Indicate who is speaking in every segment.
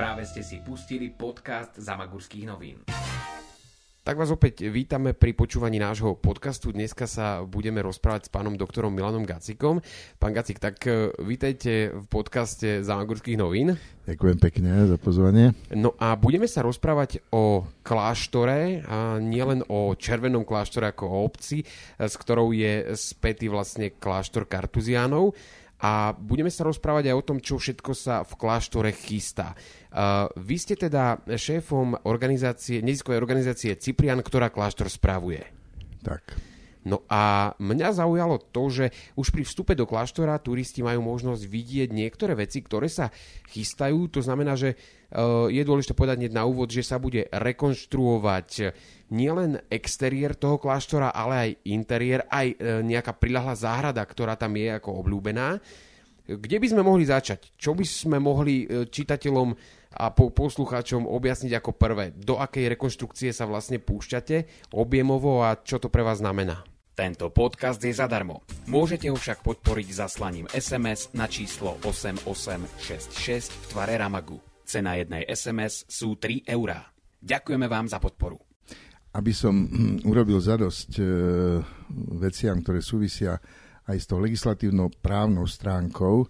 Speaker 1: Práve ste si pustili podcast Zamagurských novín.
Speaker 2: Tak vás opäť vítame pri počúvaní nášho podcastu. Dneska sa budeme rozprávať s pánom doktorom Milanom Gacikom. Pán Gacik, tak e, vítajte v podcaste Zamagurských novín.
Speaker 3: Ďakujem pekne za pozvanie.
Speaker 2: No a budeme sa rozprávať o kláštore, a nielen o červenom kláštore ako o obci, s ktorou je spätý vlastne kláštor Kartuziánov, a budeme sa rozprávať aj o tom, čo všetko sa v kláštore chystá. Uh, vy ste teda šéfom organizácie, neziskovej organizácie Cyprian, ktorá kláštor správuje.
Speaker 3: Tak.
Speaker 2: No a mňa zaujalo to, že už pri vstupe do kláštora turisti majú možnosť vidieť niektoré veci, ktoré sa chystajú. To znamená, že uh, je dôležité povedať hneď na úvod, že sa bude rekonštruovať nielen exteriér toho kláštora, ale aj interiér, aj e, nejaká priľahlá záhrada, ktorá tam je ako obľúbená. Kde by sme mohli začať? Čo by sme mohli e, čitateľom a po poslucháčom objasniť ako prvé? Do akej rekonštrukcie sa vlastne púšťate, objemovo a čo to pre vás znamená?
Speaker 1: Tento podcast je zadarmo. Môžete ho však podporiť zaslaním SMS na číslo 8866 v tvare Ramagu. Cena jednej SMS sú 3 eurá. Ďakujeme vám za podporu
Speaker 3: aby som hm, urobil zadosť e, veciam, ktoré súvisia aj s tou legislatívnou právnou stránkou e,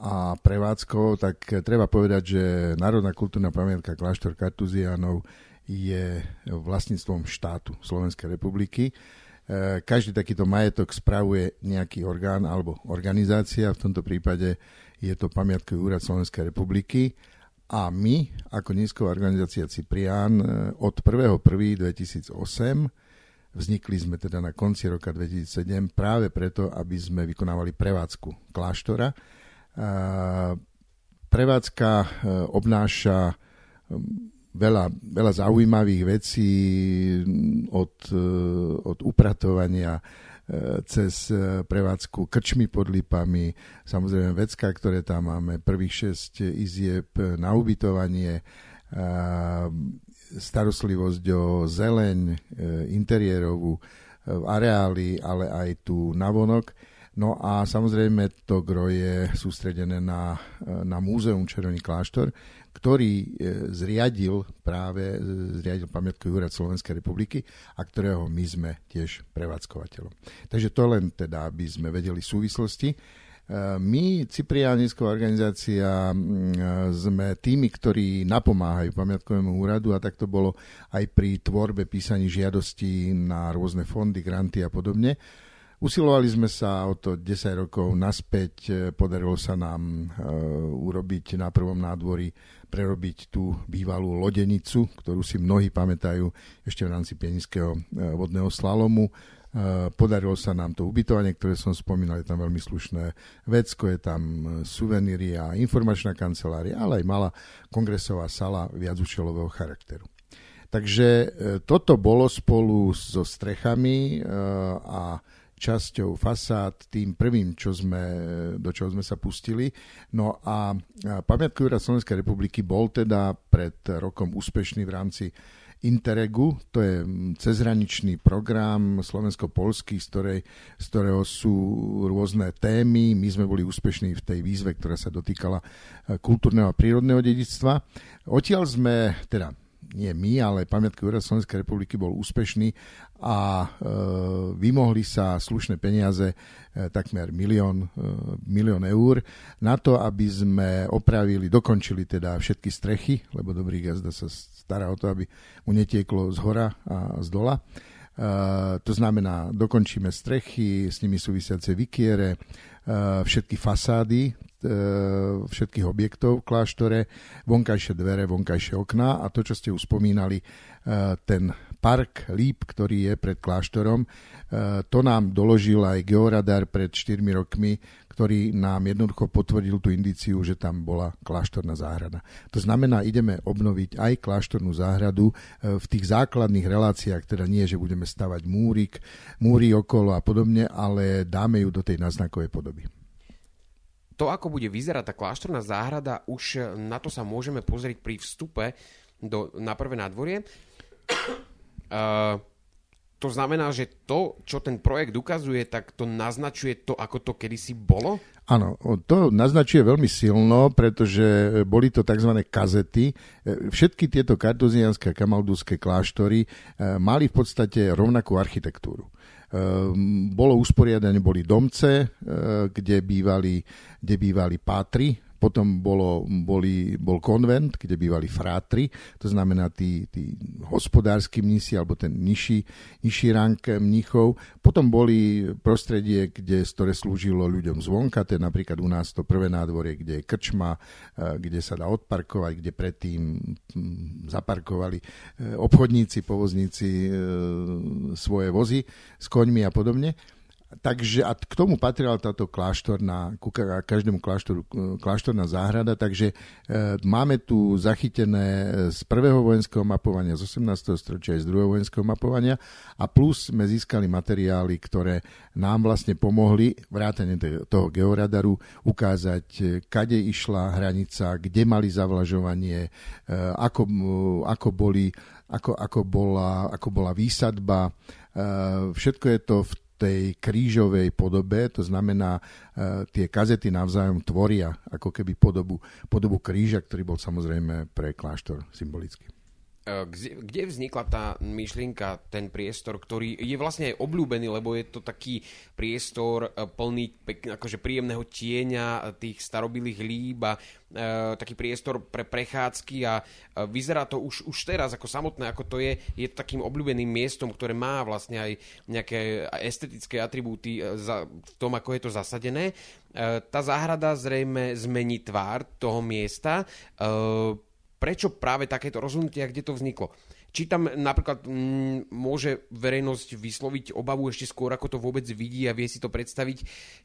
Speaker 3: a prevádzkou, tak treba povedať, že Národná kultúrna pamiatka kláštor Kartuzianov je vlastníctvom štátu Slovenskej republiky. E, každý takýto majetok spravuje nejaký orgán alebo organizácia, v tomto prípade je to pamiatkový úrad Slovenskej republiky a my, ako nízková organizácia Cyprián, e, od 1.1.2008 vznikli sme teda na konci roka 2007 práve preto, aby sme vykonávali prevádzku kláštora. Prevádzka e, obnáša veľa, veľa zaujímavých vecí od, e, od upratovania cez e, prevádzku krčmy pod lipami, samozrejme vecka, ktoré tam máme, prvých 6 izieb na ubytovanie, starostlivosť o zeleň, e, interiérovú, e, areály, ale aj tu navonok. No a samozrejme to gro je sústredené na, na múzeum Červený kláštor, ktorý e, zriadil práve e, zriadil pamiatkový úrad Slovenskej republiky a ktorého my sme tiež prevádzkovateľom. Takže to len teda, aby sme vedeli súvislosti. E, my, Cypriánická organizácia, sme tými, ktorí napomáhajú pamiatkovému úradu a tak to bolo aj pri tvorbe písaní žiadostí na rôzne fondy, granty a podobne. Usilovali sme sa o to 10 rokov naspäť, podarilo sa nám urobiť na prvom nádvorí prerobiť tú bývalú lodenicu, ktorú si mnohí pamätajú ešte v rámci pienického e, vodného slalomu. E, podarilo sa nám to ubytovanie, ktoré som spomínal, je tam veľmi slušné vecko, je tam e, suveníry a informačná kancelária, ale aj malá kongresová sala viacúčelového charakteru. Takže toto bolo spolu so strechami a časťou fasád, tým prvým, čo sme, do čoho sme sa pustili. No a Pamiatkový úrad Slovenskej republiky bol teda pred rokom úspešný v rámci Interregu, to je cezhraničný program slovensko-polský, z, ktorej, z ktorého sú rôzne témy. My sme boli úspešní v tej výzve, ktorá sa dotýkala kultúrneho a prírodného dedictva. Odtiaľ sme, teda nie my, ale Pamiatkový úrad Slovenskej republiky bol úspešný a e, vymohli sa slušné peniaze, e, takmer milión, e, milión eur, na to, aby sme opravili, dokončili teda všetky strechy, lebo dobrý gazda sa stará o to, aby mu netieklo z hora a z dola. To znamená, dokončíme strechy, s nimi súvisiace vykiere, e, všetky fasády, E, všetkých objektov v kláštore, vonkajšie dvere, vonkajšie okná a to, čo ste už spomínali, e, ten park líp, ktorý je pred kláštorom, to nám doložil aj georadar pred 4 rokmi, ktorý nám jednoducho potvrdil tú indíciu, že tam bola kláštorná záhrada. To znamená, ideme obnoviť aj kláštornú záhradu v tých základných reláciách, teda nie, že budeme stavať múrik, múry okolo a podobne, ale dáme ju do tej náznakovej podoby
Speaker 2: to, ako bude vyzerať tá kláštorná záhrada, už na to sa môžeme pozrieť pri vstupe do, na prvé nádvorie. Uh, to znamená, že to, čo ten projekt ukazuje, tak to naznačuje to, ako to kedysi bolo?
Speaker 3: Áno, to naznačuje veľmi silno, pretože boli to tzv. kazety. Všetky tieto kartuzianské a kamaldúske kláštory eh, mali v podstate rovnakú architektúru. Bolo usporiadané, boli domce, kde bývali, kde bývali pátry, potom bolo, boli, bol konvent, kde bývali frátri, to znamená tí, tí hospodársky mnísi alebo ten nižší, nižší rang mníchov. Potom boli prostredie, kde, ktoré slúžilo ľuďom zvonka, to je napríklad u nás to prvé nádvorie, kde je krčma, eh, kde sa dá odparkovať, kde predtým zaparkovali eh, obchodníci, povozníci eh, svoje vozy s koňmi a podobne. Takže a k tomu patrila táto kláštorná, ku každému kláštoru, kláštorná záhrada, takže e, máme tu zachytené z prvého vojenského mapovania, z 18. storočia aj z druhého vojenského mapovania a plus sme získali materiály, ktoré nám vlastne pomohli, vrátane toho georadaru, ukázať, e, kade išla hranica, kde mali zavlažovanie, e, ako, ako, boli, ako, ako, bola, ako bola výsadba, e, všetko je to v tej krížovej podobe, to znamená, e, tie kazety navzájom tvoria ako keby podobu, podobu kríža, ktorý bol samozrejme pre kláštor symbolický.
Speaker 2: E, kde vznikla tá myšlienka, ten priestor, ktorý je vlastne aj obľúbený, lebo je to taký priestor e, plný akože príjemného tieňa e, tých starobilých líb a e, taký priestor pre prechádzky a vyzerá to už, už teraz ako samotné, ako to je, je takým obľúbeným miestom, ktoré má vlastne aj nejaké estetické atribúty za, v tom, ako je to zasadené. E, tá záhrada zrejme zmení tvár toho miesta. E, prečo práve takéto rozhodnutia, kde to vzniklo. Či tam napríklad m, mm, môže verejnosť vysloviť obavu ešte skôr, ako to vôbec vidí a vie si to predstaviť,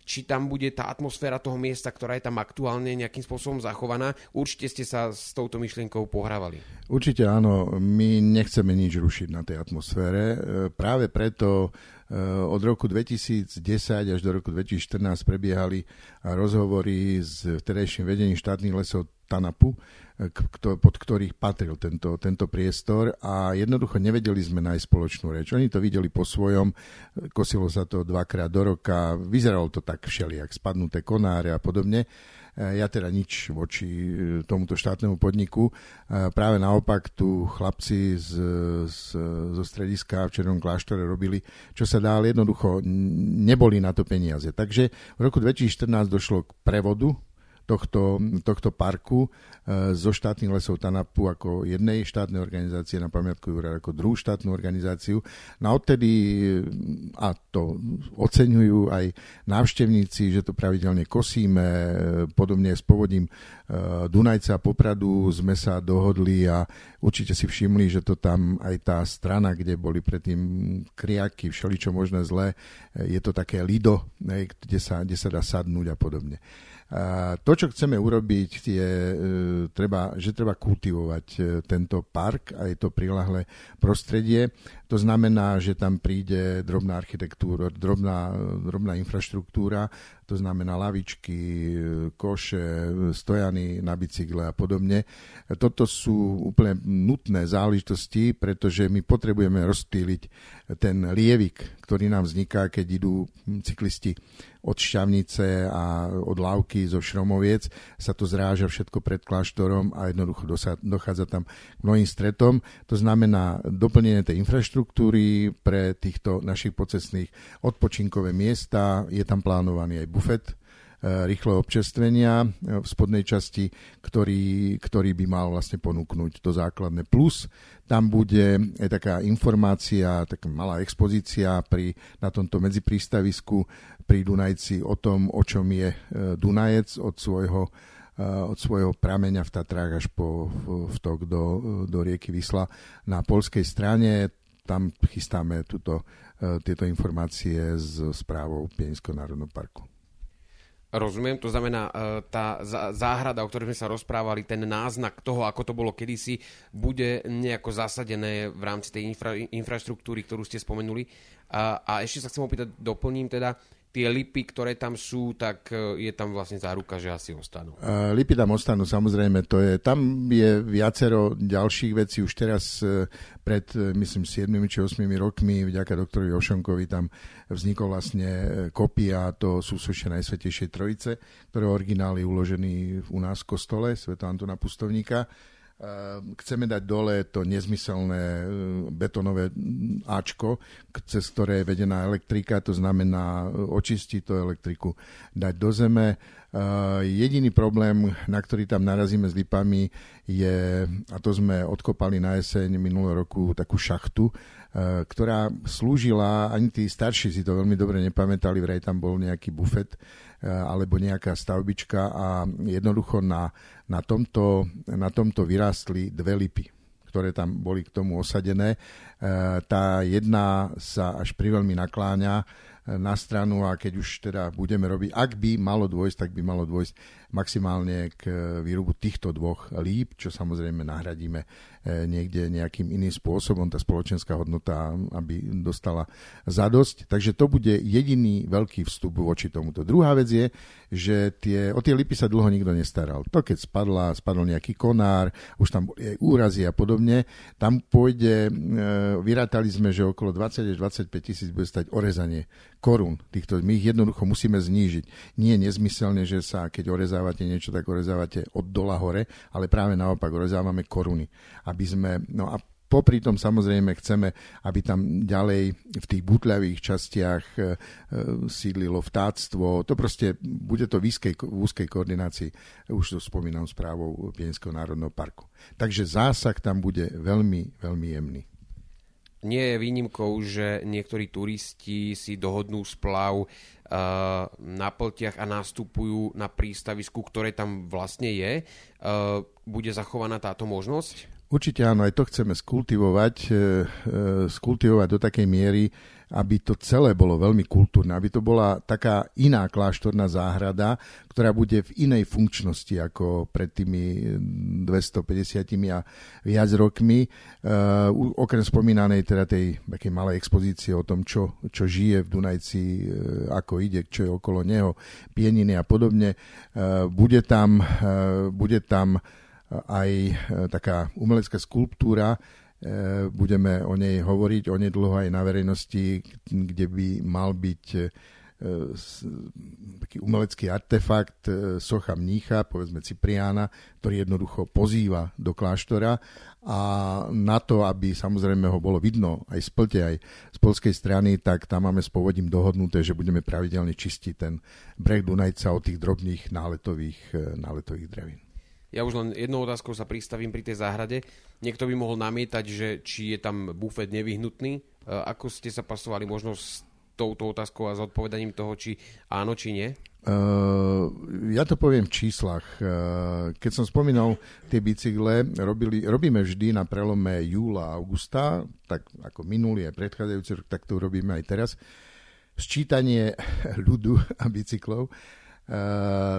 Speaker 2: či tam bude tá atmosféra toho miesta, ktorá je tam aktuálne nejakým spôsobom zachovaná. Určite ste sa s touto myšlienkou pohrávali.
Speaker 3: Určite áno, my nechceme nič rušiť na tej atmosfére. E, práve preto e, od roku 2010 až do roku 2014 prebiehali rozhovory s vtedajším vedením štátnych lesov TANAPu, pod ktorých patril tento, tento priestor a jednoducho nevedeli sme nájsť spoločnú reč. Oni to videli po svojom, kosilo sa to dvakrát do roka, vyzeralo to tak všelijak, spadnuté konáre a podobne. Ja teda nič voči e, tomuto štátnemu podniku. Práve naopak tu chlapci z, z, zo strediska v Černom kláštore robili, čo sa dá, ale jednoducho neboli na to peniaze. Takže v roku 2014 došlo k prevodu tohto, tohto parku e, zo štátnych lesov Tanapu ako jednej štátnej organizácie na pamiatku úrad ako druhú štátnu organizáciu. Na odtedy, a to oceňujú aj návštevníci, že to pravidelne kosíme, e, podobne s povodím e, Dunajca a Popradu sme sa dohodli a určite si všimli, že to tam aj tá strana, kde boli predtým kriaky, všeličo možné zlé, je to také lido, kde sa, kde sa dá sadnúť a podobne. To, čo chceme urobiť, je, e, treba, že treba kultivovať e, tento park a je to prilahlé prostredie. To znamená, že tam príde drobná architektúra, drobná, drobná infraštruktúra, to znamená lavičky, koše, stojany na bicykle a podobne. Toto sú úplne nutné záležitosti, pretože my potrebujeme rozptýliť ten lievik, ktorý nám vzniká, keď idú cyklisti od Šťavnice a od Lávky zo Šromoviec, sa to zráža všetko pred kláštorom a jednoducho dochádza tam k mnohým stretom. To znamená doplnenie tej infraštruktúry pre týchto našich pocestných odpočinkové miesta. Je tam plánovaný aj bufet, E, rýchleho občerstvenia e, v spodnej časti, ktorý, ktorý by mal vlastne ponúknuť to základné. Plus tam bude aj taká informácia, taká malá expozícia pri, na tomto medziprístavisku pri Dunajci o tom, o čom je e, Dunajec od svojho od svojho prameňa v Tatrách až po vtok do, do rieky Vysla na polskej strane. Tam chystáme tuto, tieto informácie z správou Pienického národného parku.
Speaker 2: Rozumiem, to znamená, e, tá záhrada, o ktorej sme sa rozprávali, ten náznak toho, ako to bolo kedysi, bude nejako zasadené v rámci tej infra, infraštruktúry, ktorú ste spomenuli. A, a ešte sa chcem opýtať, doplním teda, tie lipy, ktoré tam sú, tak e, je tam vlastne záruka, že asi ostanú.
Speaker 3: Uh, lipy tam ostanú, samozrejme. To je, tam je viacero ďalších vecí. Už teraz uh, pred, myslím, 7 či 8 rokmi vďaka doktorovi Ošonkovi tam vznikol vlastne kopia to súsošia Najsvetejšej Trojice, ktoré originál je uložený u nás v kostole Sv. Antona Pustovníka chceme dať dole to nezmyselné ehm, betonové Ačko, cez ktoré je vedená elektrika, to znamená ehm, očistiť tú elektriku, dať do zeme. Jediný problém, na ktorý tam narazíme s lipami, je, a to sme odkopali na jeseň minulého roku, takú šachtu, ktorá slúžila, ani tí starší si to veľmi dobre nepamätali, vraj tam bol nejaký bufet, alebo nejaká stavbička a jednoducho na na tomto, na tomto vyrástli dve lipy, ktoré tam boli k tomu osadené. E, tá jedna sa až priveľmi nakláňa e, na stranu a keď už teda budeme robiť, ak by malo dôjsť, tak by malo dôjsť maximálne k výrubu týchto dvoch líp, čo samozrejme nahradíme niekde nejakým iným spôsobom, tá spoločenská hodnota, aby dostala zadosť. Takže to bude jediný veľký vstup voči tomuto. Druhá vec je, že tie, o tie lipy sa dlho nikto nestaral. To keď spadla, spadol nejaký konár, už tam boli aj úrazy a podobne, tam pôjde, e, vyrátali sme, že okolo 20 až 25 tisíc bude stať orezanie korún. Týchto, my ich jednoducho musíme znížiť. Nie je nezmyselne, že sa, keď orezávate niečo, tak orezávate od dola hore, ale práve naopak orezávame koruny. A aby sme, no a popri tom samozrejme chceme, aby tam ďalej v tých butľavých častiach e, e, sídlilo vtáctvo. To proste, bude to v úzkej, v úzkej koordinácii, už to spomínam správou Pienského národného parku. Takže zásah tam bude veľmi, veľmi jemný.
Speaker 2: Nie je výnimkou, že niektorí turisti si dohodnú splav uh, na pltiach a nastupujú na prístavisku, ktoré tam vlastne je. Bude zachovaná táto možnosť?
Speaker 3: Určite áno, aj to chceme skultivovať, e, e, skultivovať do takej miery, aby to celé bolo veľmi kultúrne, aby to bola taká iná kláštorná záhrada, ktorá bude v inej funkčnosti ako pred tými 250 a viac rokmi. E, okrem spomínanej teda tej takej malej expozície o tom, čo, čo žije v Dunajci, ako ide, čo je okolo neho, pieniny a podobne, bude tam, bude tam aj e, taká umelecká skulptúra, e, budeme o nej hovoriť onedlho aj na verejnosti, kde by mal byť e, taký umelecký artefakt socha mnícha, povedzme Cipriána, ktorý jednoducho pozýva do kláštora a na to, aby samozrejme ho bolo vidno aj z plte, aj z polskej strany, tak tam máme s povodím dohodnuté, že budeme pravidelne čistiť ten breh Dunajca od tých drobných náletových, náletových drevín.
Speaker 2: Ja už len jednou otázkou sa pristavím pri tej záhrade. Niekto by mohol namietať, že či je tam bufet nevyhnutný. E, ako ste sa pasovali možno s touto otázkou a s odpovedaním toho, či áno, či nie? Uh,
Speaker 3: ja to poviem v číslach. Uh, keď som spomínal tie bicykle, robili, robíme vždy na prelome júla a augusta, tak ako minulý a predchádzajúci rok, tak to robíme aj teraz. Sčítanie ľudu a bicyklov. Uh,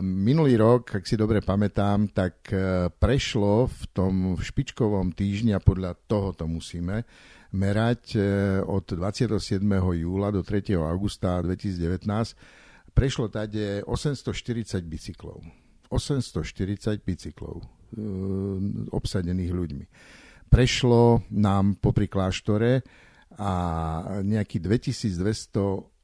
Speaker 3: minulý rok, ak si dobre pamätám, tak uh, prešlo v tom špičkovom týždni a podľa toho to musíme merať uh, od 27. júla do 3. augusta 2019 prešlo tade 840 bicyklov. 840 bicyklov obsadených ľuďmi. Prešlo nám popri kláštore a nejaký 2200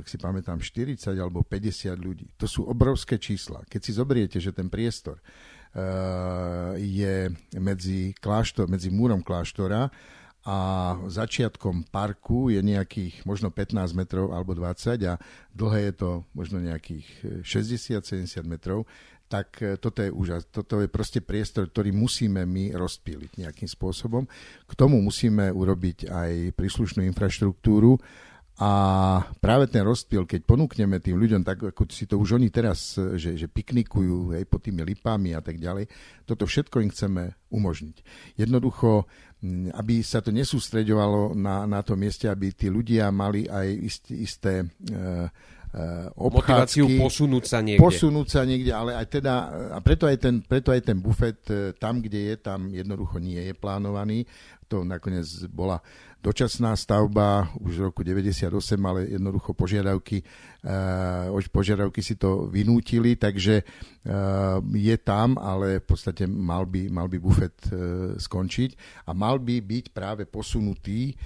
Speaker 3: ak si pamätám, 40 alebo 50 ľudí. To sú obrovské čísla. Keď si zobriete, že ten priestor uh, je medzi, kláštor, medzi múrom kláštora a začiatkom parku je nejakých možno 15 metrov alebo 20 a dlhé je to možno nejakých 60-70 metrov, tak toto je úžas. Toto je proste priestor, ktorý musíme my rozpíliť nejakým spôsobom. K tomu musíme urobiť aj príslušnú infraštruktúru, a práve ten rozpil, keď ponúkneme tým ľuďom, tak ako si to už oni teraz, že, že piknikujú hej, pod tými lipami a tak ďalej, toto všetko im chceme umožniť. Jednoducho, aby sa to nesústreďovalo na, na tom mieste, aby tí ľudia mali aj isté, isté uh,
Speaker 2: obchádzky. Motiváciu posunúť sa niekde.
Speaker 3: Posunúť sa niekde, ale aj teda, a preto aj ten, preto aj ten bufet tam, kde je, tam jednoducho nie je plánovaný to nakoniec bola dočasná stavba už v roku 98, ale jednoducho požiadavky, uh, požiadavky si to vynútili, takže uh, je tam, ale v podstate mal by, mal by bufet uh, skončiť a mal by byť práve posunutý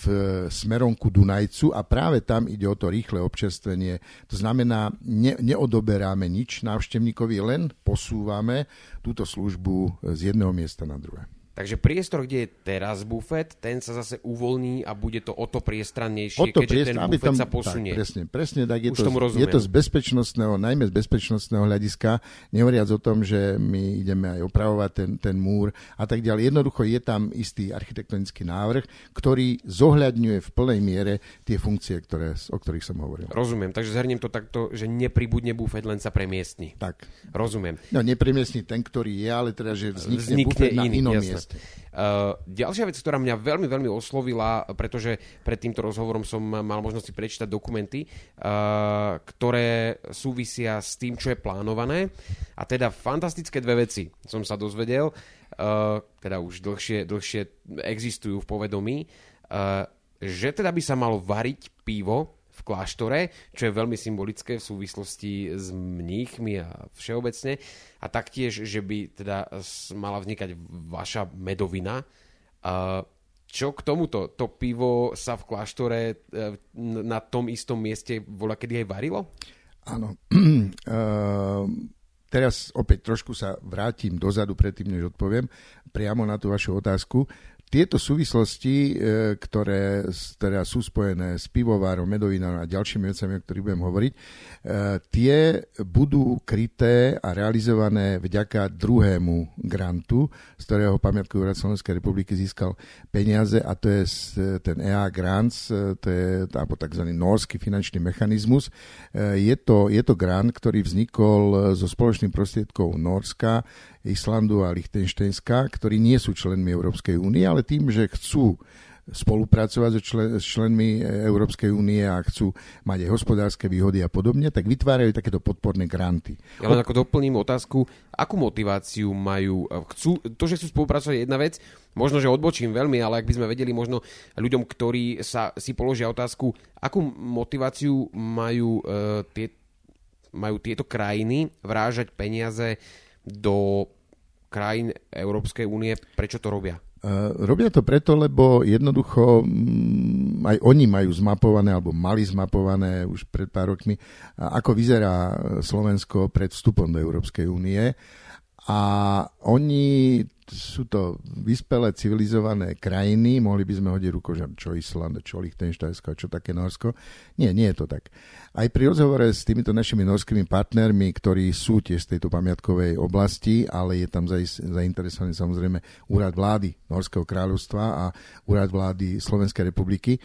Speaker 3: v smerom ku Dunajcu a práve tam ide o to rýchle občerstvenie. To znamená, ne, neodoberáme nič návštevníkovi, len posúvame túto službu z jedného miesta na druhé.
Speaker 2: Takže priestor, kde je teraz bufet, ten sa zase uvoľní a bude to o to priestrannejšie, o to keďže priestor, ten bufet tam, sa posunie.
Speaker 3: Tak, presne, presne tak. Je, Už to, je to z bezpečnostného, najmä z bezpečnostného hľadiska, nevoriac o tom, že my ideme aj opravovať ten, ten múr a tak ďalej. Jednoducho je tam istý architektonický návrh, ktorý zohľadňuje v plnej miere tie funkcie, ktoré, o ktorých som hovoril.
Speaker 2: Rozumiem, takže zhrniem to takto, že nepribudne bufet, len sa premiestni.
Speaker 3: Tak.
Speaker 2: Rozumiem.
Speaker 3: No, nepremiestni ten, ktorý je, ale teda, že vznikne, vznikne bufet iný, na inom jasné. mieste.
Speaker 2: Uh, ďalšia vec, ktorá mňa veľmi, veľmi oslovila, pretože pred týmto rozhovorom som mal možnosť si prečítať dokumenty, uh, ktoré súvisia s tým, čo je plánované. A teda fantastické dve veci som sa dozvedel, uh, teda už dlhšie, dlhšie existujú v povedomí, uh, že teda by sa malo variť pivo v kláštore, čo je veľmi symbolické v súvislosti s mníchmi a všeobecne. A taktiež, že by teda mala vznikať vaša medovina. Čo k tomuto? To pivo sa v kláštore e, na tom istom mieste voľa kedy aj varilo?
Speaker 3: Áno. Uh, teraz opäť trošku sa vrátim dozadu predtým, než odpoviem priamo na tú vašu otázku tieto súvislosti, e, ktoré teda sú spojené s pivovárom, medovinárom a ďalšími vecami, o ktorých budem hovoriť, e, tie budú kryté a realizované vďaka druhému grantu, z ktorého Pamiatkový úrad Slovenskej republiky získal peniaze a to je ten EA Grants, e, to je alebo tzv. norský finančný mechanizmus. Je to, je to grant, ktorý vznikol zo spoločných prostriedkov Norska, Islandu a Lichtensteinska, ktorí nie sú členmi Európskej únie, ale tým, že chcú spolupracovať so s členmi Európskej únie a chcú mať aj hospodárske výhody a podobne, tak vytvárajú takéto podporné granty.
Speaker 2: Ja len ako doplním otázku, akú motiváciu majú, chcú, to, že chcú spolupracovať je jedna vec, možno, že odbočím veľmi, ale ak by sme vedeli možno ľuďom, ktorí sa, si položia otázku, akú motiváciu majú, uh, tie, majú tieto krajiny vrážať peniaze do krajín Európskej únie, prečo to robia?
Speaker 3: Uh, robia to preto, lebo jednoducho um, aj oni majú zmapované, alebo mali zmapované už pred pár rokmi, ako vyzerá Slovensko pred vstupom do Európskej únie. A oni sú to vyspelé civilizované krajiny, mohli by sme hodiť ruko, že čo Island, čo Liechtensteinsko, čo také Norsko. Nie, nie je to tak. Aj pri rozhovore s týmito našimi norskými partnermi, ktorí sú tiež z tejto pamiatkovej oblasti, ale je tam zainteresovaný samozrejme úrad vlády Norského kráľovstva a úrad vlády Slovenskej republiky, e,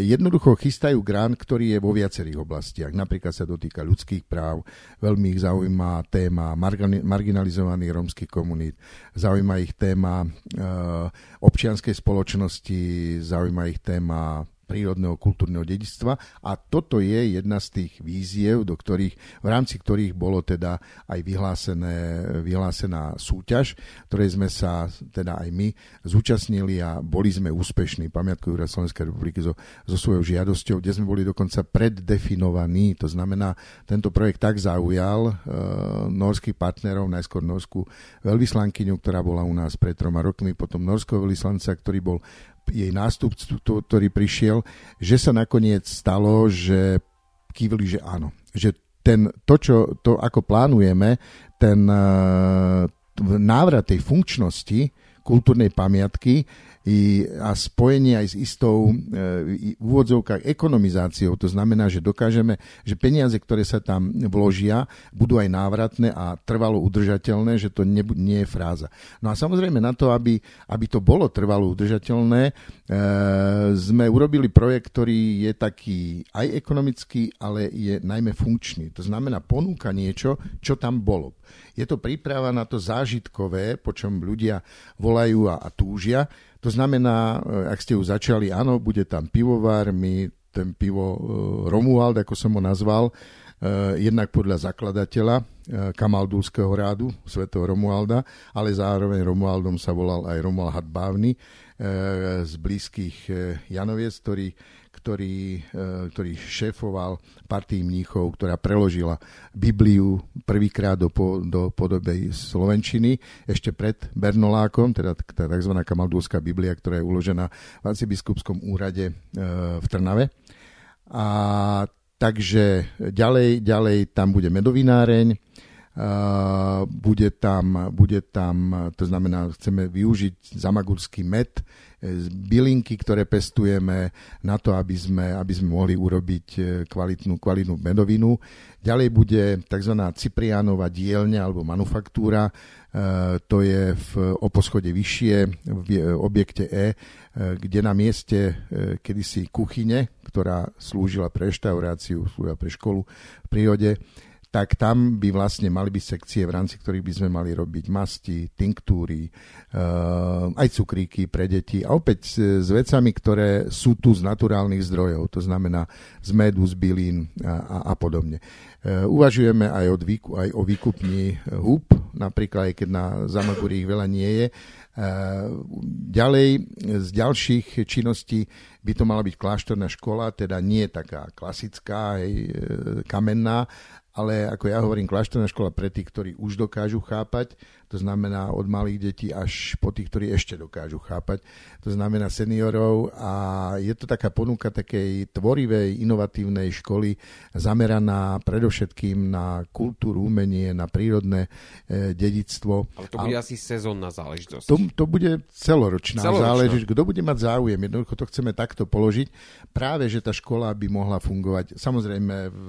Speaker 3: jednoducho chystajú grant, ktorý je vo viacerých oblastiach. Napríklad sa dotýka ľudských práv, veľmi ich zaujíma téma marginalizovaných rómskych komunít, zaujíma ich téma e, občianskej spoločnosti, zaujíma ich téma prírodného kultúrneho dedičstva a toto je jedna z tých víziev, do ktorých, v rámci ktorých bolo teda aj vyhlásené, vyhlásená súťaž, ktorej sme sa teda aj my zúčastnili a boli sme úspešní. Pamiatkový úrad Slovenskej republiky so, so svojou žiadosťou, kde sme boli dokonca preddefinovaní. To znamená, tento projekt tak zaujal e, norských partnerov, najskôr norskú veľvyslankyňu, ktorá bola u nás pred troma rokmi, potom norského veľvyslanca, ktorý bol jej nástupcu, ktorý prišiel, že sa nakoniec stalo, že kývili, že áno. Že ten, to, čo, to, ako plánujeme, ten uh, návrat tej funkčnosti kultúrnej pamiatky a spojenie aj s istou e, úvodzovkách ekonomizáciou. To znamená, že dokážeme, že peniaze, ktoré sa tam vložia, budú aj návratné a trvalo udržateľné, že to ne, nie je fráza. No a samozrejme na to, aby, aby to bolo trvalo udržateľné, e, sme urobili projekt, ktorý je taký aj ekonomický, ale je najmä funkčný. To znamená, ponúka niečo, čo tam bolo. Je to príprava na to zážitkové, po čom ľudia volajú a, a túžia. To znamená, e, ak ste ju začali, áno, bude tam pivovar, my ten pivo e, Romuald, ako som ho nazval, e, jednak podľa zakladateľa, kamaldulského rádu, svetého Romualda, ale zároveň Romualdom sa volal aj Romuald Hadbávny z blízkych Janoviec, ktorý ktorý, e, ktorý šéfoval partii mníchov, ktorá preložila Bibliu prvýkrát do, do podobej Slovenčiny, ešte pred Bernolákom, teda tá tzv. kamaldulská Biblia, ktorá je uložená v arcibiskupskom úrade v Trnave. A takže ďalej, ďalej tam bude medovináreň, bude, tam, bude tam, to znamená, chceme využiť zamagurský med, bylinky, ktoré pestujeme na to, aby sme, aby sme mohli urobiť e, kvalitnú, kvalitnú medovinu. Ďalej bude tzv. Cipriánova dielňa alebo manufaktúra, to je v, o poschode vyššie v objekte e, kde na mieste kedysi kuchyne, ktorá slúžila pre reštauráciu, slúžila pre školu v prírode, tak tam by vlastne mali byť sekcie, v rámci ktorých by sme mali robiť masti, tinktúry, uh, aj cukríky pre deti a opäť s, s vecami, ktoré sú tu z naturálnych zdrojov, to znamená z medu, z bylín a, a, a podobne. Uh, uvažujeme aj, od výku, aj o výkupni húb, napríklad aj keď na Zamagurí ich veľa nie je. Ďalej z ďalších činností by to mala byť kláštorná škola, teda nie taká klasická, hej, kamenná, ale ako ja hovorím, kláštorná škola pre tých, ktorí už dokážu chápať, to znamená od malých detí až po tých, ktorí ešte dokážu chápať, to znamená seniorov a je to taká ponuka takej tvorivej, inovatívnej školy zameraná predovšetkým na kultúru, umenie, na prírodné e, dedictvo.
Speaker 2: Ale to bude a, asi sezónna záležitosť.
Speaker 3: To, to bude celoročná, celoročná záležitosť. Kto bude mať záujem, jednoducho to chceme takto položiť, práve že tá škola by mohla fungovať, samozrejme v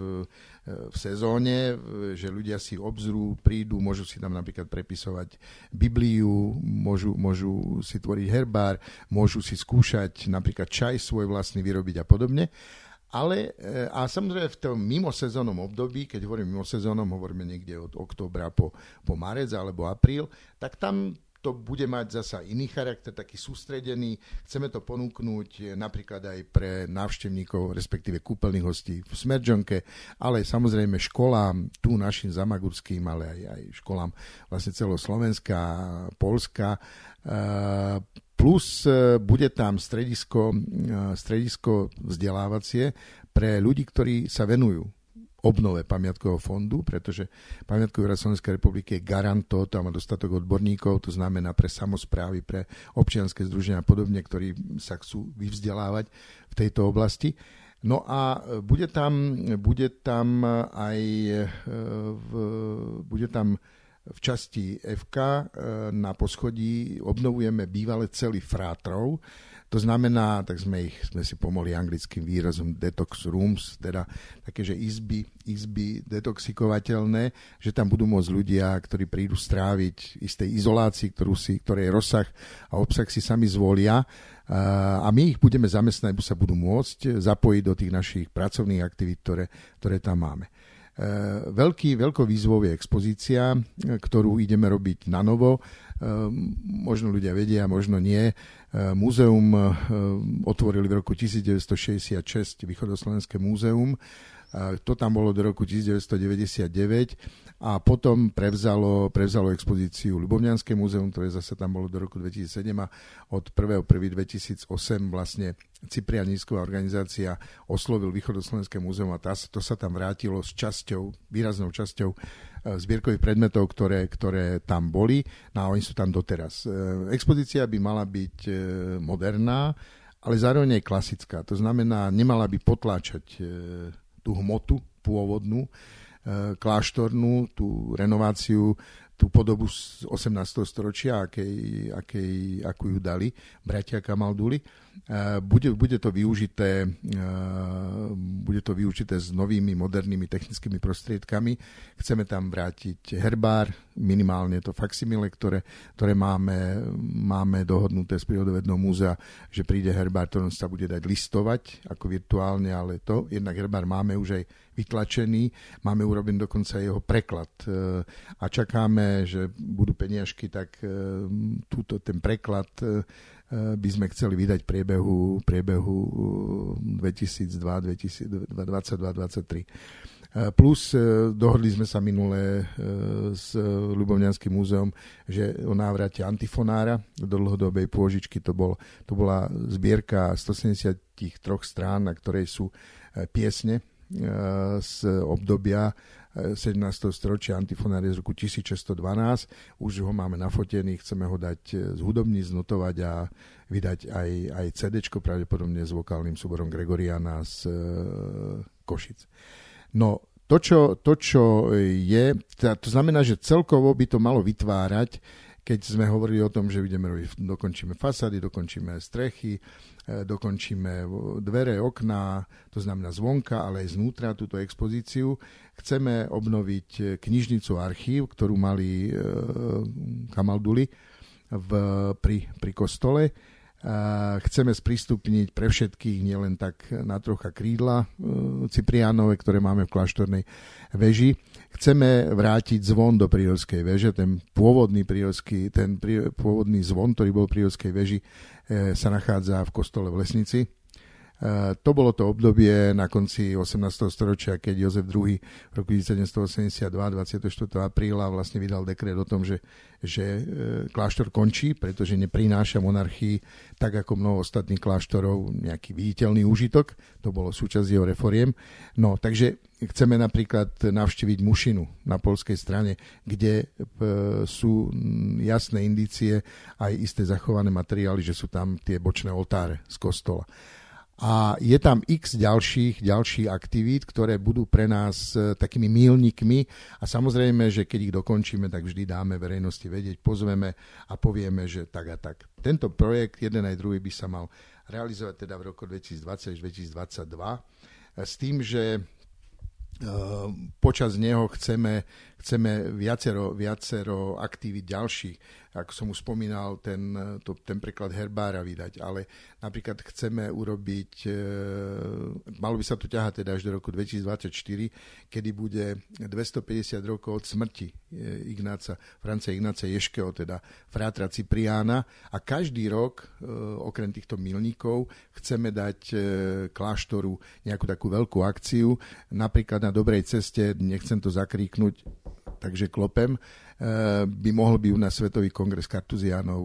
Speaker 3: v sezóne, že ľudia si obzrú, prídu, môžu si tam napríklad prepisovať Bibliu, môžu, môžu si tvoriť herbár, môžu si skúšať napríklad čaj svoj vlastný vyrobiť a podobne. Ale e, a samozrejme v tom mimosezónnom období, keď hovorím mimosezónnom, hovoríme niekde od októbra po, po marec alebo apríl, tak tam to bude mať zasa iný charakter, taký sústredený. Chceme to ponúknuť eh, napríklad aj pre návštevníkov, respektíve kúpeľných hostí v Smerdžonke, ale samozrejme školám, tu našim zamagurským, ale aj, aj školám vlastne celoslovenská, Polska. Eh, plus eh, bude tam stredisko, stredisko vzdelávacie pre ľudí, ktorí sa venujú obnove pamiatkového fondu, pretože Pamiatkový úrad Slovenskej republiky je garant toho, tam má dostatok odborníkov, to znamená pre samozprávy, pre občianske združenia a podobne, ktorí sa chcú vyvzdelávať v tejto oblasti. No a bude tam, bude tam aj e, v, bude tam v časti FK e, na poschodí obnovujeme bývalé celý frátrov, to znamená, tak sme, ich, sme si pomohli anglickým výrazom detox rooms, teda také, že izby, izby detoxikovateľné, že tam budú môcť ľudia, ktorí prídu stráviť istej izolácii, ktorú si, ktorej rozsah a obsah si sami zvolia a my ich budeme zamestnať, sa budú môcť zapojiť do tých našich pracovných aktivít, ktoré, ktoré tam máme. E, veľký, veľkou výzvou je expozícia, ktorú ideme robiť na novo. E, možno ľudia vedia, možno nie. Múzeum otvorili v roku 1966, Východoslovenské múzeum. To tam bolo do roku 1999 a potom prevzalo, prevzalo expozíciu Ľubovňanské múzeum, ktoré zase tam bolo do roku 2007 a od 1.1.2008 vlastne Cyprianísková organizácia oslovil Východoslovenské múzeum a tá, to sa tam vrátilo s časťou, výraznou časťou zbierkových predmetov, ktoré, ktoré tam boli. No a oni sú tam doteraz. E, expozícia by mala byť e, moderná, ale zároveň aj klasická. To znamená, nemala by potláčať tú hmotu pôvodnú, e, kláštornú, tú renováciu, tú podobu z 18. storočia, akej, akej, akú ju dali bratia Kamalduli bude, bude, to využité, bude to využité s novými modernými technickými prostriedkami. Chceme tam vrátiť herbár, minimálne to faksimile, ktoré, ktoré máme, máme dohodnuté z prírodovedného múzea, že príde herbár, ktorom sa bude dať listovať ako virtuálne, ale to, jednak herbár máme už aj vytlačený, máme urobený dokonca jeho preklad. E, a čakáme, že budú peniažky, tak e, túto, ten preklad e, by sme chceli vydať priebehu, priebehu 2022-2023. Eh, Plus dohodli sme sa minule s Ľubovňanským múzeom, že o návrate antifonára do dlhodobej pôžičky. To, bol, to bola zbierka 173 strán, na ktorej sú piesne z obdobia 17. storočia antifonárie z roku 1612. Už ho máme nafotený, chceme ho dať e, zhudobní, znotovať a vydať aj, aj CD, pravdepodobne s vokálnym súborom Gregoriana z e, Košic. No, to čo, to, čo je, to znamená, že celkovo by to malo vytvárať keď sme hovorili o tom, že ideme robiť, dokončíme fasády, dokončíme strechy, e, dokončíme dvere, okná, to znamená zvonka, ale aj znútra túto expozíciu. Chceme obnoviť e, knižnicu archív, ktorú mali e, Kamalduli v, pri, pri kostole chceme sprístupniť pre všetkých, nielen tak na trocha krídla e, Cipriánové, ktoré máme v kláštornej veži. Chceme vrátiť zvon do prírodskej veže, ten pôvodný, prírodský, ten pôvodný zvon, ktorý bol v prírodskej veži, e, sa nachádza v kostole v Lesnici to bolo to obdobie na konci 18. storočia, keď Jozef II v roku 1782 24. apríla vlastne vydal dekret o tom, že, že eh, kláštor končí, pretože neprináša monarchii tak ako mnoho ostatných kláštorov nejaký viditeľný úžitok. To bolo súčasť jeho reforiem. No, takže chceme napríklad navštíviť Mušinu na polskej strane, kde eh, sú jasné indície aj isté zachované materiály, že sú tam tie bočné oltáre z kostola. A je tam x ďalších, ďalších aktivít, ktoré budú pre nás e, takými mílnikmi a samozrejme, že keď ich dokončíme, tak vždy dáme verejnosti vedieť, pozveme a povieme, že tak a tak. Tento projekt, jeden aj druhý, by sa mal realizovať teda v roku 2020 až 2022 s tým, že e, počas neho chceme, chceme viacero, viacero aktivít ďalších. Ako som už spomínal, ten, to, ten preklad herbára vydať, ale napríklad chceme urobiť, e, malo by sa to ťahať teda až do roku 2024, kedy bude 250 rokov od smrti e, Ignáca, Francia Ignáca Ješkeho, teda frátra Cipriána. A každý rok, e, okrem týchto milníkov, chceme dať e, kláštoru nejakú takú veľkú akciu, napríklad na dobrej ceste, nechcem to zakríknuť, takže klopem, Eh, by mohol byť u nás Svetový kongres kartuziánov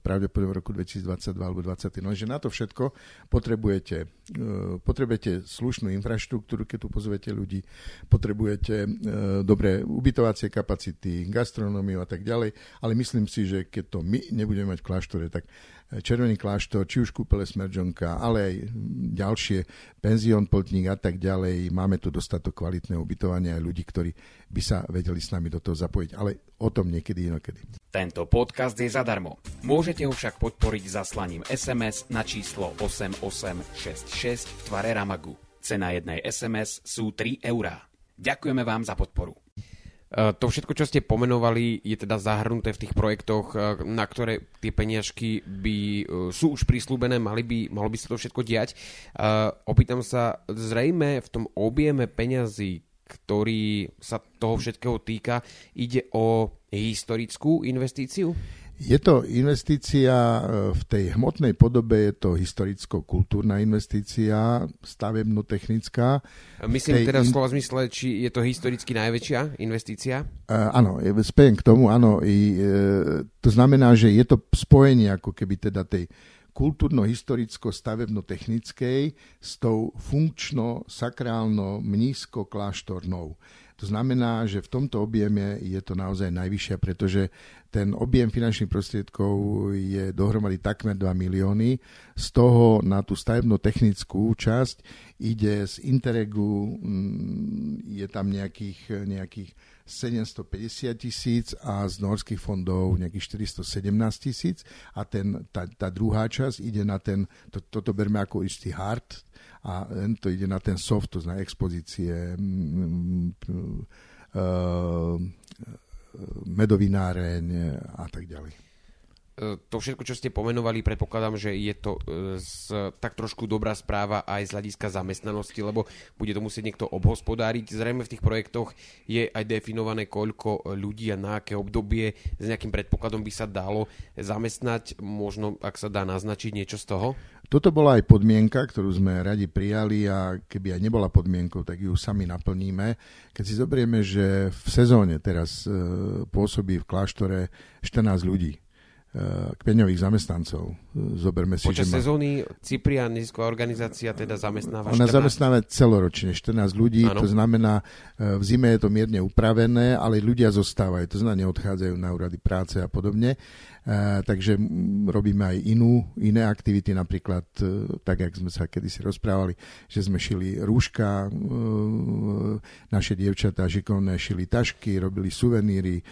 Speaker 3: pravdepodobne v roku 2022 alebo 2020. No, že na to všetko potrebujete, eh, potrebujete slušnú infraštruktúru, keď tu pozvete ľudí, potrebujete dobré ubytovacie kapacity, gastronómiu a tak ďalej, ale myslím si, že keď to my nebudeme mať v kláštore, tak Červený kláštor, či už kúpele Smerdžonka, ale aj ďalšie, penzión Pltník a tak ďalej. Máme tu dostatok kvalitného ubytovania aj ľudí, ktorí by sa vedeli s nami do toho zapojiť, ale o tom niekedy inokedy.
Speaker 1: Tento podcast je zadarmo. Môžete ho však podporiť zaslaním SMS na číslo 8866 v tvare Ramagu. Cena jednej SMS sú 3 eurá. Ďakujeme vám za podporu.
Speaker 2: E, to všetko, čo ste pomenovali, je teda zahrnuté v tých projektoch, e, na ktoré tie peniažky by, e, sú už prislúbené, mali by, malo by sa to všetko diať. Opýtam sa, zrejme v tom objeme peňazí, ktorý sa toho všetkého týka, ide o historickú investíciu?
Speaker 3: Je to investícia e, v tej hmotnej podobe, je to historicko-kultúrna investícia, stavebno-technická.
Speaker 2: Myslím teda v in... slova zmysle, či je to historicky najväčšia investícia?
Speaker 3: Uh, áno, spejem k tomu, áno. I, uh, to znamená, že je to spojenie ako keby teda tej kultúrno-historicko-stavebno-technickej s tou funkčno-sakrálno-mnízko-kláštornou. To znamená, že v tomto objeme je to naozaj najvyššia, pretože ten objem finančných prostriedkov je dohromady takmer 2 milióny. Z toho na tú stavebno-technickú časť ide z Interregu, mm, je tam nejakých, nejakých 750 tisíc a z norských fondov nejakých 417 tisíc a ten, tá, tá druhá časť ide na ten, to, toto berme ako istý hard, a to ide na ten soft, to znamená expozície, medovináreň a tak ďalej.
Speaker 2: to všetko, čo ste pomenovali, predpokladám, že je to z, tak trošku dobrá správa aj z hľadiska zamestnanosti, lebo bude to musieť niekto obhospodáriť. Zrejme v tých projektoch je aj definované, koľko ľudí a na aké obdobie s nejakým predpokladom by sa dalo zamestnať. Možno, ak sa dá naznačiť niečo z toho?
Speaker 3: Toto bola aj podmienka, ktorú sme radi prijali a keby aj nebola podmienkou, tak ju sami naplníme. Keď si zobrieme, že v sezóne teraz e, pôsobí v kláštore 14 ľudí, kmeňových zamestnancov.
Speaker 2: Zoberme si, Počas že má... sezóny Cyprian, nezisková organizácia, teda zamestnáva
Speaker 3: Ona 14... zamestnáva celoročne 14 ľudí, ano. to znamená, eh, v zime je to mierne upravené, ale ľudia zostávajú, to znamená, neodchádzajú na úrady práce a podobne. Takže robíme aj inú, iné aktivity, napríklad, tak, jak sme sa kedysi rozprávali, že sme šili rúška, naše dievčatá šikovné šili tašky, robili suveníry,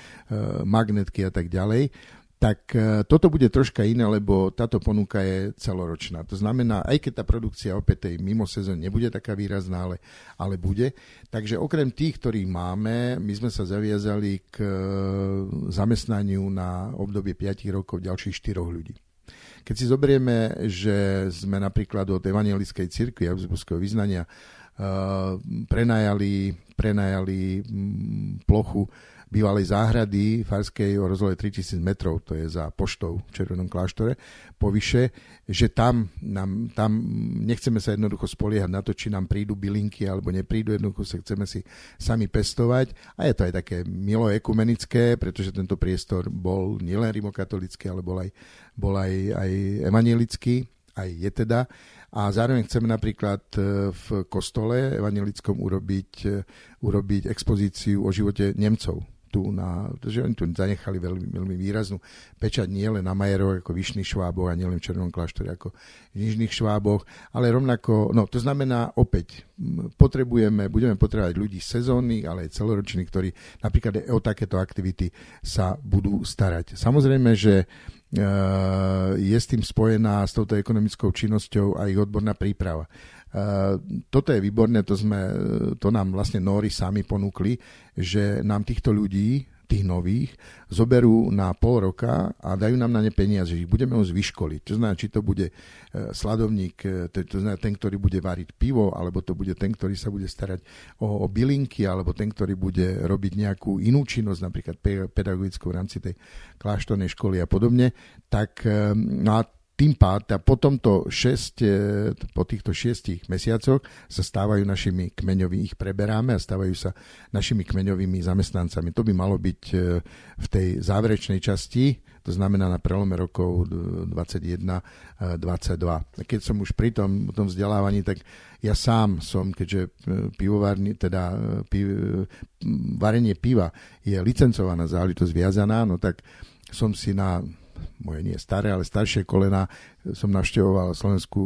Speaker 3: magnetky a tak ďalej tak e, toto bude troška iné, lebo táto ponuka je celoročná. To znamená, aj keď tá produkcia opäť tej mimo sezóny nebude taká výrazná, ale, ale bude. Takže okrem tých, ktorých máme, my sme sa zaviazali k e, zamestnaniu na obdobie 5 rokov ďalších 4 ľudí. Keď si zoberieme, že sme napríklad od evangelickej cirkvi a vyznania uh, prenajali, prenajali plochu bývalej záhrady Farskej o rozlohe 3000 metrov, to je za poštou v Červenom kláštore, povyše, že tam, nám, tam nechceme sa jednoducho spoliehať na to, či nám prídu bylinky alebo neprídu, jednoducho sa chceme si sami pestovať a je to aj také milo ekumenické, pretože tento priestor bol nielen rimokatolický, ale bol aj, bol aj, aj evanielický, aj je teda. A zároveň chceme napríklad e, v kostole evangelickom urobiť, e, urobiť expozíciu o živote Nemcov tu na, že oni tu zanechali veľmi, veľmi výraznú pečať nie len na Majeroch ako Vyšných šváboch a nielen v Černom kláštore ako v Nižných šváboch, ale rovnako, no to znamená opäť, potrebujeme, budeme potrebovať ľudí sezónnych, ale aj celoročných, ktorí napríklad o takéto aktivity sa budú starať. Samozrejme, že e, je s tým spojená s touto ekonomickou činnosťou aj odborná príprava. Toto je výborné, to, sme, to nám vlastne Nóri sami ponúkli, že nám týchto ľudí, tých nových, zoberú na pol roka a dajú nám na ne peniaze, že ich budeme môcť vyškoliť. To znamená, či to bude e, sladovník, to, to znamená ten, ktorý bude variť pivo, alebo to bude ten, ktorý sa bude starať o, o bylinky, alebo ten, ktorý bude robiť nejakú inú činnosť, napríklad pedagogickú v rámci tej kláštornej školy a podobne, tak no a tým pádom, po tomto šest, e, po týchto šiestich mesiacoch sa stávajú našimi kmeňovými, ich preberáme a stávajú sa našimi kmeňovými zamestnancami. To by malo byť e, v tej záverečnej časti, to znamená na prelome rokov 21-22. Keď som už pri tom, tom vzdelávaní, tak ja sám som, keďže e, pivovárny, teda piv, varenie piva je licencovaná záležitosť viazaná, no tak som si na moje nie staré, ale staršie kolena som navštevoval Slovenskú,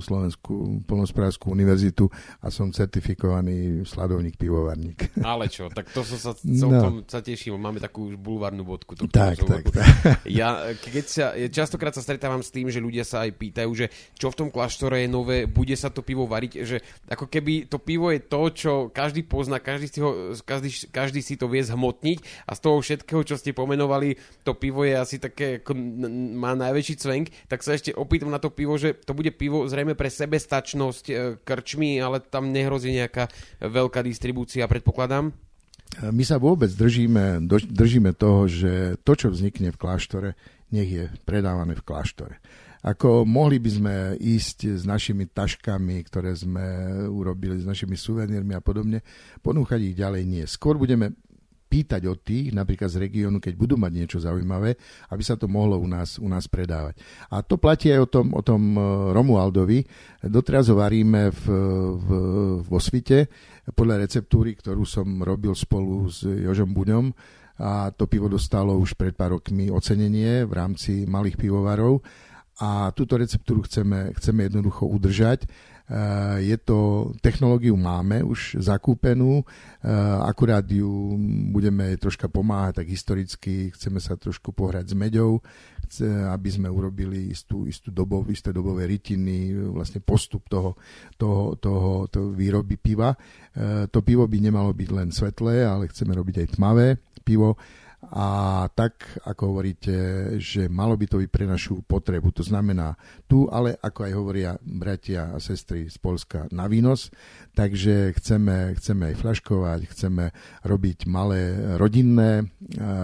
Speaker 3: Slovenskú polnospodárskú univerzitu a som certifikovaný sladovník, pivovarník.
Speaker 2: Ale čo, tak to som sa celkom no. sa teším, máme takú bulvárnu bodku.
Speaker 3: Tak, tak, tak.
Speaker 2: Ja, keď sa, častokrát sa stretávam s tým, že ľudia sa aj pýtajú, že čo v tom kláštore je nové, bude sa to pivo variť, že ako keby to pivo je to, čo každý pozná, každý si, ho, každý, každý si to vie zhmotniť a z toho všetkého, čo ste pomenovali, to pivo je asi také, ako má najväčší cvenk, tak sa ešte opýtam na to pivo, že to bude pivo zrejme pre sebestačnosť e, krčmi, ale tam nehrozí nejaká veľká distribúcia, predpokladám?
Speaker 3: My sa vôbec držíme, držíme toho, že to, čo vznikne v kláštore, nech je predávané v kláštore. Ako mohli by sme ísť s našimi taškami, ktoré sme urobili, s našimi suvenírmi a podobne, ponúchať ich ďalej nie. Skôr budeme pýtať od tých, napríklad z regiónu, keď budú mať niečo zaujímavé, aby sa to mohlo u nás, u nás predávať. A to platí aj o tom, o tom e, Romualdovi. Doteraz ho varíme v, v, vo svite podľa receptúry, ktorú som robil spolu s Jožom Buňom a to pivo dostalo už pred pár rokmi ocenenie v rámci malých pivovarov a túto receptúru chceme, chceme jednoducho udržať je to, technológiu máme už zakúpenú, eh, akurát ju budeme troška pomáhať, tak historicky chceme sa trošku pohrať s meďou, aby sme urobili istú, istú dobov, isté dobové rytiny, vlastne postup toho, toho, toho, toho výroby piva. Eh, to pivo by nemalo byť len svetlé, ale chceme robiť aj tmavé pivo a tak, ako hovoríte, že malo by to byť pre našu potrebu. To znamená tu, ale ako aj hovoria bratia a sestry z Polska, na výnos. Takže chceme, chceme aj flaškovať, chceme robiť malé rodinné,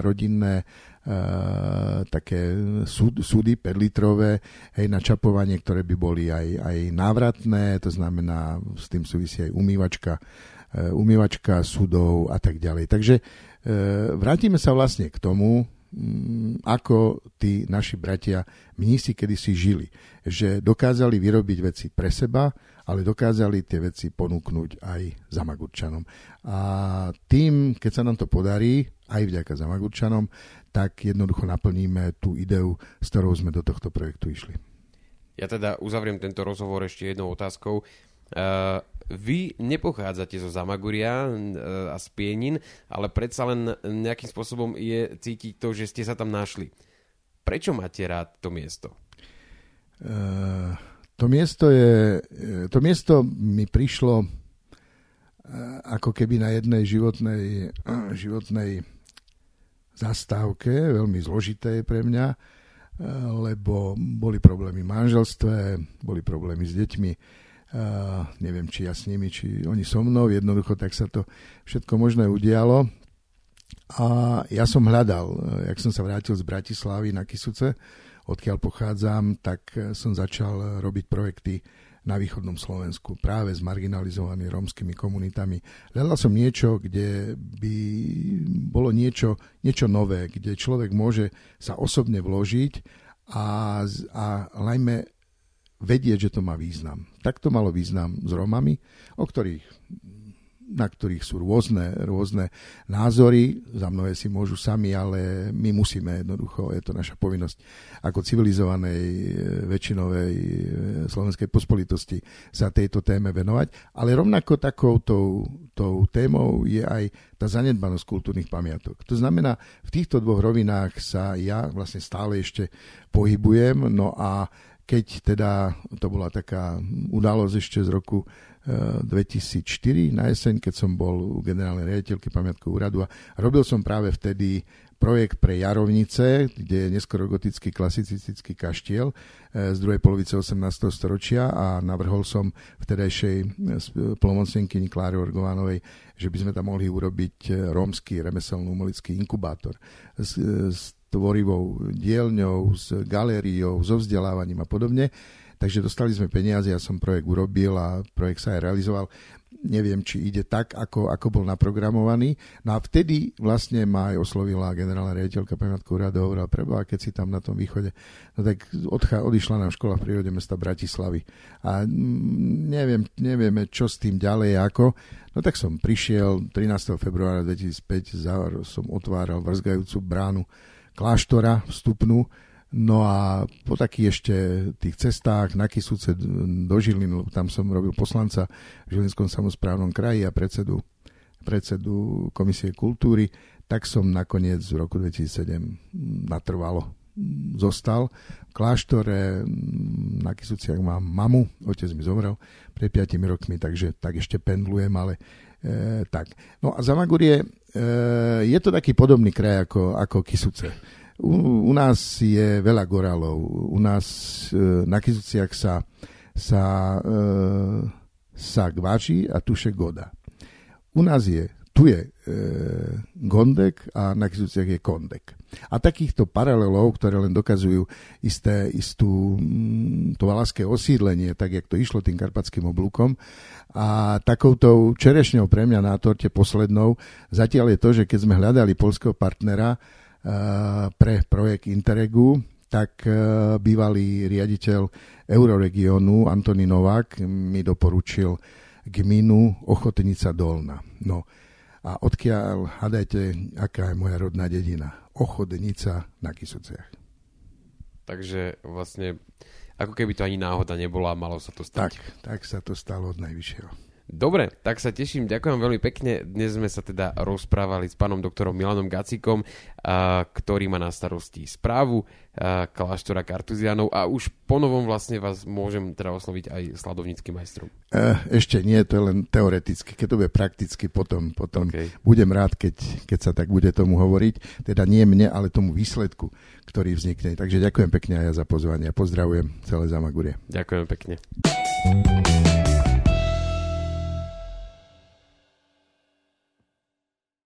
Speaker 3: rodinné Uh, také súd, súdy 5-litrové hej, na čapovanie, ktoré by boli aj, aj návratné, to znamená, s tým súvisí aj umývačka, umývačka súdov a tak ďalej. Takže E, vrátime sa vlastne k tomu, ako tí naši bratia mnísi kedysi žili. Že dokázali vyrobiť veci pre seba, ale dokázali tie veci ponúknuť aj Zamagurčanom. A tým, keď sa nám to podarí, aj vďaka Zamagurčanom, tak jednoducho naplníme tú ideu, s ktorou sme do tohto projektu išli.
Speaker 2: Ja teda uzavriem tento rozhovor ešte jednou otázkou. Uh, vy nepochádzate zo Zamaguria uh, a z Pienin, ale predsa len nejakým spôsobom je cítiť to, že ste sa tam našli. Prečo máte rád to miesto?
Speaker 3: Uh, to miesto je, to miesto mi prišlo ako keby na jednej životnej, životnej zastávke, veľmi zložité pre mňa, lebo boli problémy v manželstve, boli problémy s deťmi, Uh, neviem, či ja s nimi, či oni so mnou, jednoducho tak sa to všetko možné udialo. A ja som hľadal, jak som sa vrátil z Bratislavy na Kisuce, odkiaľ pochádzam, tak som začal robiť projekty na východnom Slovensku práve s marginalizovanými rómskymi komunitami. Hľadal som niečo, kde by bolo niečo, niečo nové, kde človek môže sa osobne vložiť a, a najmä vedieť, že to má význam. Tak to malo význam s Romami, o ktorých na ktorých sú rôzne, rôzne názory, za mnohé si môžu sami, ale my musíme jednoducho, je to naša povinnosť ako civilizovanej e, väčšinovej e, slovenskej pospolitosti sa tejto téme venovať, ale rovnako takou tou, tou témou je aj tá zanedbanosť kultúrnych pamiatok. To znamená, v týchto dvoch rovinách sa ja vlastne stále ešte pohybujem, no a keď teda, to bola taká udalosť ešte z roku 2004 eh, na jeseň, keď som bol u generálnej riaditeľky pamiatkového úradu a robil som práve vtedy projekt pre Jarovnice, kde je neskoro gotický klasicistický kaštiel eh, z druhej polovice 18. storočia a navrhol som vtedajšej eh, plomocnenkyni Kláre Orgovánovej, že by sme tam mohli urobiť rómsky remeselno-umelický inkubátor s, s tvorivou dielňou, s galériou, so vzdelávaním a podobne. Takže dostali sme peniaze, ja som projekt urobil a projekt sa aj realizoval. Neviem, či ide tak, ako, ako bol naprogramovaný. No a vtedy vlastne ma aj oslovila generálna riaditeľka pamiatku úradu, hovorila, preboha, keď si tam na tom východe, no tak odchá, odišla nám škola v prírode mesta Bratislavy. A neviem, nevieme, čo s tým ďalej, ako. No tak som prišiel 13. februára 2005, som otváral vrzgajúcu bránu kláštora vstupnú. No a po takých ešte tých cestách na Kisúce do Žiliny, lebo tam som robil poslanca v Žilinskom samozprávnom kraji a predsedu, predsedu Komisie kultúry, tak som nakoniec v roku 2007 natrvalo zostal. V kláštore na Kisúciach mám mamu, otec mi zomrel pred 5 rokmi, takže tak ešte pendlujem, ale e, tak. No a Zamagurie, je to taký podobný kraj ako, ako Kisuce. U, u nás je veľa gorálov. U nás e, na Kisuciach sa, sa, e, sa gváči a tuše goda. U nás je, tu je e, gondek a na Kisuciach je kondek. A takýchto paralelov, ktoré len dokazujú isté, istú mm, to valaské osídlenie, tak jak to išlo tým karpatským oblúkom. A takouto čerešňou pre mňa na torte poslednou zatiaľ je to, že keď sme hľadali polského partnera, pre projekt Interregu, tak e, bývalý riaditeľ Euroregiónu Antony Novák mi doporučil gminu Ochotnica Dolna. No a odkiaľ, hádajte, aká je moja rodná dedina. Ochotnica na Kisuciach.
Speaker 2: Takže vlastne, ako keby to ani náhoda nebola, malo sa to stať.
Speaker 3: Tak, tak sa to stalo od najvyššieho.
Speaker 2: Dobre, tak sa teším, ďakujem veľmi pekne. Dnes sme sa teda rozprávali s pánom doktorom Milanom Gacikom, ktorý má na starosti správu kláštora Kartuzianov a už ponovom vlastne vás môžem teda osloviť aj sladovníckým majstrom.
Speaker 3: E, ešte nie, to je len teoreticky. Keď to bude prakticky, potom, potom okay. budem rád, keď, keď sa tak bude tomu hovoriť. Teda nie mne, ale tomu výsledku, ktorý vznikne. Takže ďakujem pekne aj za pozvanie pozdravujem celé Zamagurie.
Speaker 2: Ďakujem pekne.